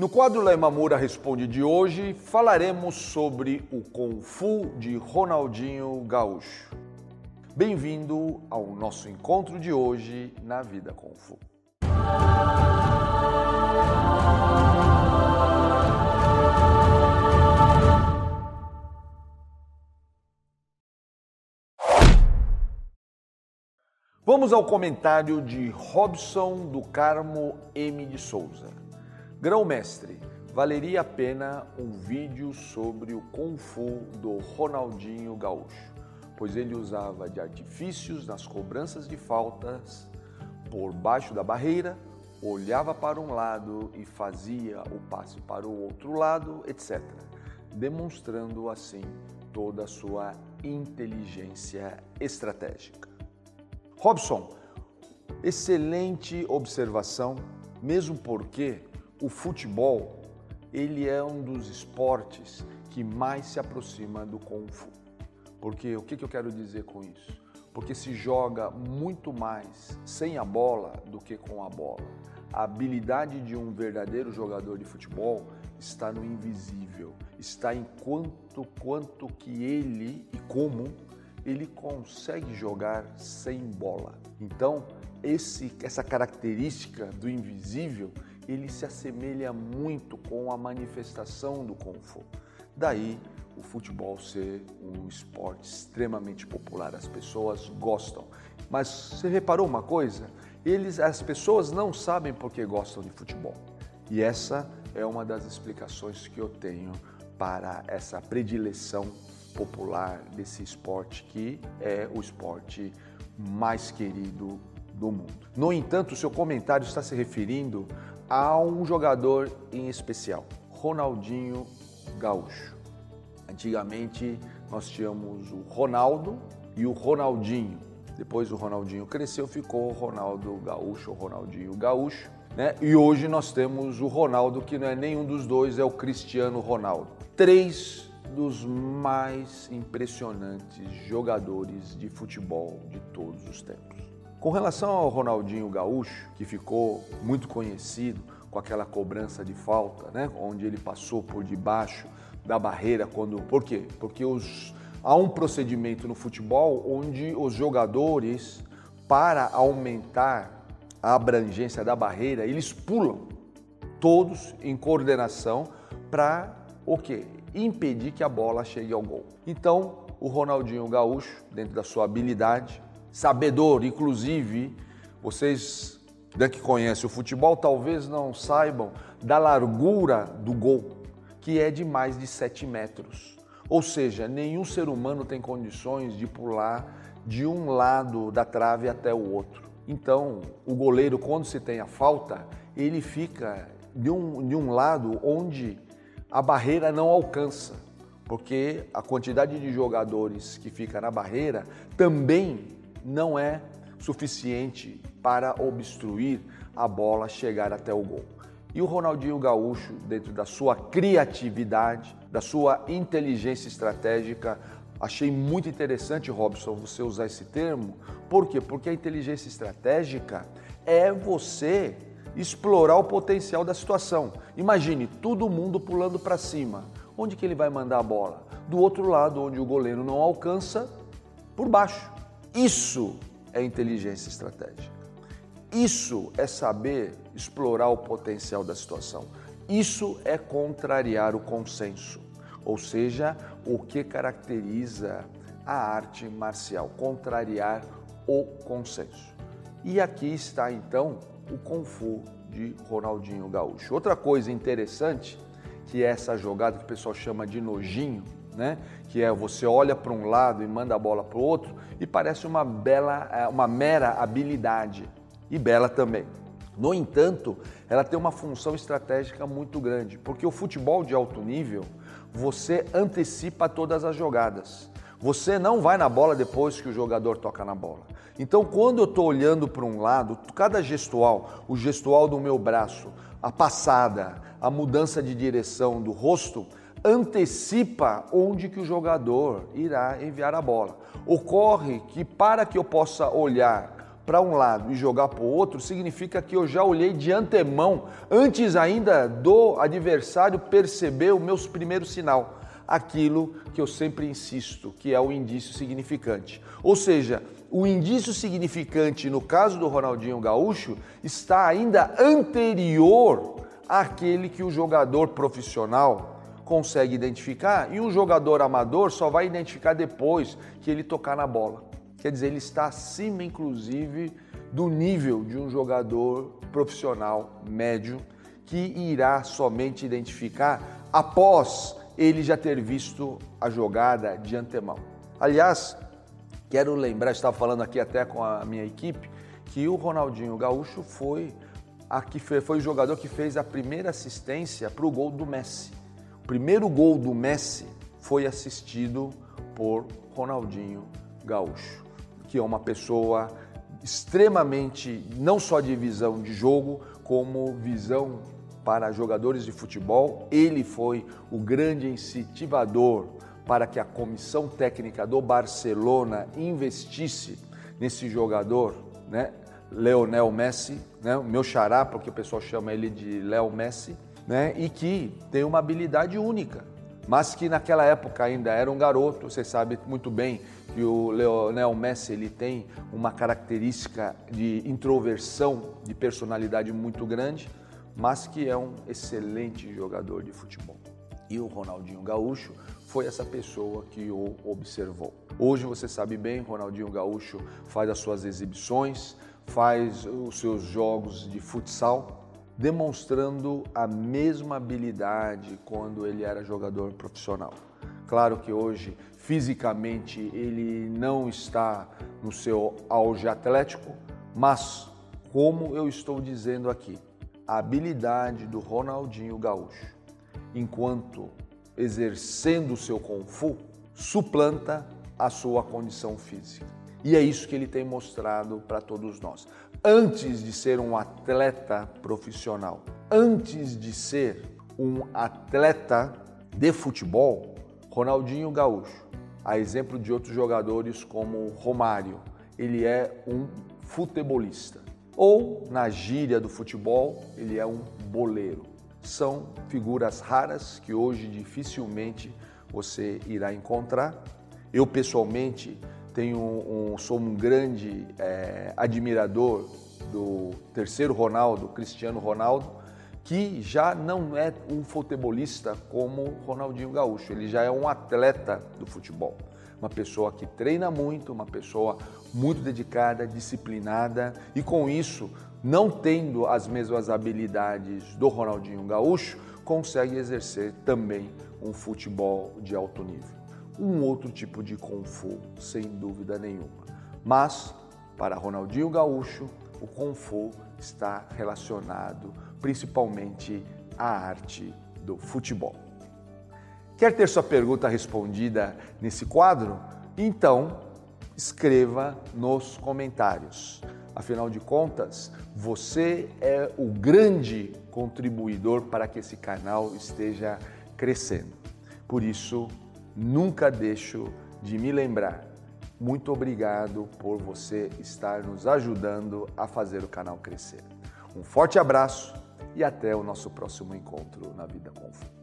No quadro Laimamura Responde de hoje, falaremos sobre o Kung Fu de Ronaldinho Gaúcho. Bem-vindo ao nosso encontro de hoje na Vida Kung Fu. Vamos ao comentário de Robson do Carmo M. de Souza. Grão-mestre, valeria a pena um vídeo sobre o Kung Fu do Ronaldinho Gaúcho, pois ele usava de artifícios nas cobranças de faltas por baixo da barreira, olhava para um lado e fazia o passe para o outro lado, etc., demonstrando assim toda a sua inteligência estratégica. Robson, excelente observação, mesmo porque o futebol ele é um dos esportes que mais se aproxima do Kung Fu. Porque o que, que eu quero dizer com isso? Porque se joga muito mais sem a bola do que com a bola. A habilidade de um verdadeiro jogador de futebol está no invisível, está em quanto quanto que ele e como ele consegue jogar sem bola. Então, esse, essa característica do invisível ele se assemelha muito com a manifestação do Kung Fu. Daí o futebol ser um esporte extremamente popular, as pessoas gostam. Mas você reparou uma coisa? Eles, as pessoas não sabem por que gostam de futebol. E essa é uma das explicações que eu tenho para essa predileção popular desse esporte que é o esporte mais querido do mundo. No entanto, o seu comentário está se referindo a um jogador em especial, Ronaldinho Gaúcho. Antigamente nós tínhamos o Ronaldo e o Ronaldinho. Depois o Ronaldinho cresceu, ficou o Ronaldo Gaúcho, o Ronaldinho Gaúcho. Né? E hoje nós temos o Ronaldo, que não é nenhum dos dois, é o Cristiano Ronaldo. Três dos mais impressionantes jogadores de futebol de todos os tempos. Com relação ao Ronaldinho Gaúcho, que ficou muito conhecido com aquela cobrança de falta, né, onde ele passou por debaixo da barreira quando, por quê? Porque os, há um procedimento no futebol onde os jogadores para aumentar a abrangência da barreira, eles pulam todos em coordenação para o quê? Impedir que a bola chegue ao gol. Então, o Ronaldinho Gaúcho, dentro da sua habilidade, sabedor, inclusive, vocês né, que conhecem o futebol talvez não saibam da largura do gol, que é de mais de 7 metros. Ou seja, nenhum ser humano tem condições de pular de um lado da trave até o outro. Então, o goleiro, quando se tem a falta, ele fica de um, de um lado onde a barreira não alcança, porque a quantidade de jogadores que fica na barreira também não é suficiente para obstruir a bola chegar até o gol. E o Ronaldinho Gaúcho, dentro da sua criatividade, da sua inteligência estratégica, achei muito interessante, Robson, você usar esse termo. Por quê? Porque a inteligência estratégica é você explorar o potencial da situação. Imagine todo mundo pulando para cima. Onde que ele vai mandar a bola? Do outro lado, onde o goleiro não alcança, por baixo. Isso é inteligência estratégica. Isso é saber explorar o potencial da situação. Isso é contrariar o consenso, ou seja, o que caracteriza a arte marcial, contrariar o consenso. E aqui está então o Kung Fu de Ronaldinho Gaúcho. Outra coisa interessante, que é essa jogada que o pessoal chama de nojinho, né? que é você olha para um lado e manda a bola para o outro e parece uma bela, é, uma mera habilidade e bela também. No entanto, ela tem uma função estratégica muito grande, porque o futebol de alto nível, você antecipa todas as jogadas. Você não vai na bola depois que o jogador toca na bola. Então, quando eu estou olhando para um lado, cada gestual, o gestual do meu braço, a passada, a mudança de direção do rosto, antecipa onde que o jogador irá enviar a bola. Ocorre que para que eu possa olhar para um lado e jogar para o outro, significa que eu já olhei de antemão, antes ainda do adversário perceber o meu primeiro sinal, aquilo que eu sempre insisto, que é o indício significante. Ou seja, o indício significante no caso do Ronaldinho Gaúcho está ainda anterior àquele que o jogador profissional consegue identificar e o jogador amador só vai identificar depois que ele tocar na bola. Quer dizer, ele está acima, inclusive, do nível de um jogador profissional médio que irá somente identificar após ele já ter visto a jogada de antemão. Aliás, quero lembrar, estava falando aqui até com a minha equipe, que o Ronaldinho Gaúcho foi, a que foi o jogador que fez a primeira assistência para o gol do Messi. O primeiro gol do Messi foi assistido por Ronaldinho Gaúcho que é uma pessoa extremamente, não só de visão de jogo, como visão para jogadores de futebol. Ele foi o grande incentivador para que a comissão técnica do Barcelona investisse nesse jogador, né? Leonel Messi, né? o meu xará, porque o pessoal chama ele de Léo Messi, né? e que tem uma habilidade única, mas que naquela época ainda era um garoto, você sabe muito bem que o Leonel Messi ele tem uma característica de introversão, de personalidade muito grande, mas que é um excelente jogador de futebol. E o Ronaldinho Gaúcho foi essa pessoa que o observou. Hoje você sabe bem, Ronaldinho Gaúcho faz as suas exibições, faz os seus jogos de futsal, demonstrando a mesma habilidade quando ele era jogador profissional. Claro que hoje fisicamente ele não está no seu auge atlético, mas como eu estou dizendo aqui, a habilidade do Ronaldinho Gaúcho, enquanto exercendo o seu Kung Fu, suplanta a sua condição física. E é isso que ele tem mostrado para todos nós. Antes de ser um atleta profissional, antes de ser um atleta de futebol, Ronaldinho Gaúcho a exemplo de outros jogadores como Romário, ele é um futebolista. Ou, na gíria do futebol, ele é um boleiro. São figuras raras que hoje dificilmente você irá encontrar. Eu, pessoalmente, tenho um, sou um grande é, admirador do terceiro Ronaldo, Cristiano Ronaldo, que já não é um futebolista como Ronaldinho Gaúcho, ele já é um atleta do futebol. Uma pessoa que treina muito, uma pessoa muito dedicada, disciplinada e com isso, não tendo as mesmas habilidades do Ronaldinho Gaúcho, consegue exercer também um futebol de alto nível. Um outro tipo de Kung Fu, sem dúvida nenhuma. Mas, para Ronaldinho Gaúcho, o Kung Fu está relacionado principalmente à arte do futebol. Quer ter sua pergunta respondida nesse quadro? Então, escreva nos comentários. Afinal de contas, você é o grande contribuidor para que esse canal esteja crescendo. Por isso, nunca deixo de me lembrar. Muito obrigado por você estar nos ajudando a fazer o canal crescer. Um forte abraço e até o nosso próximo encontro na Vida Confu.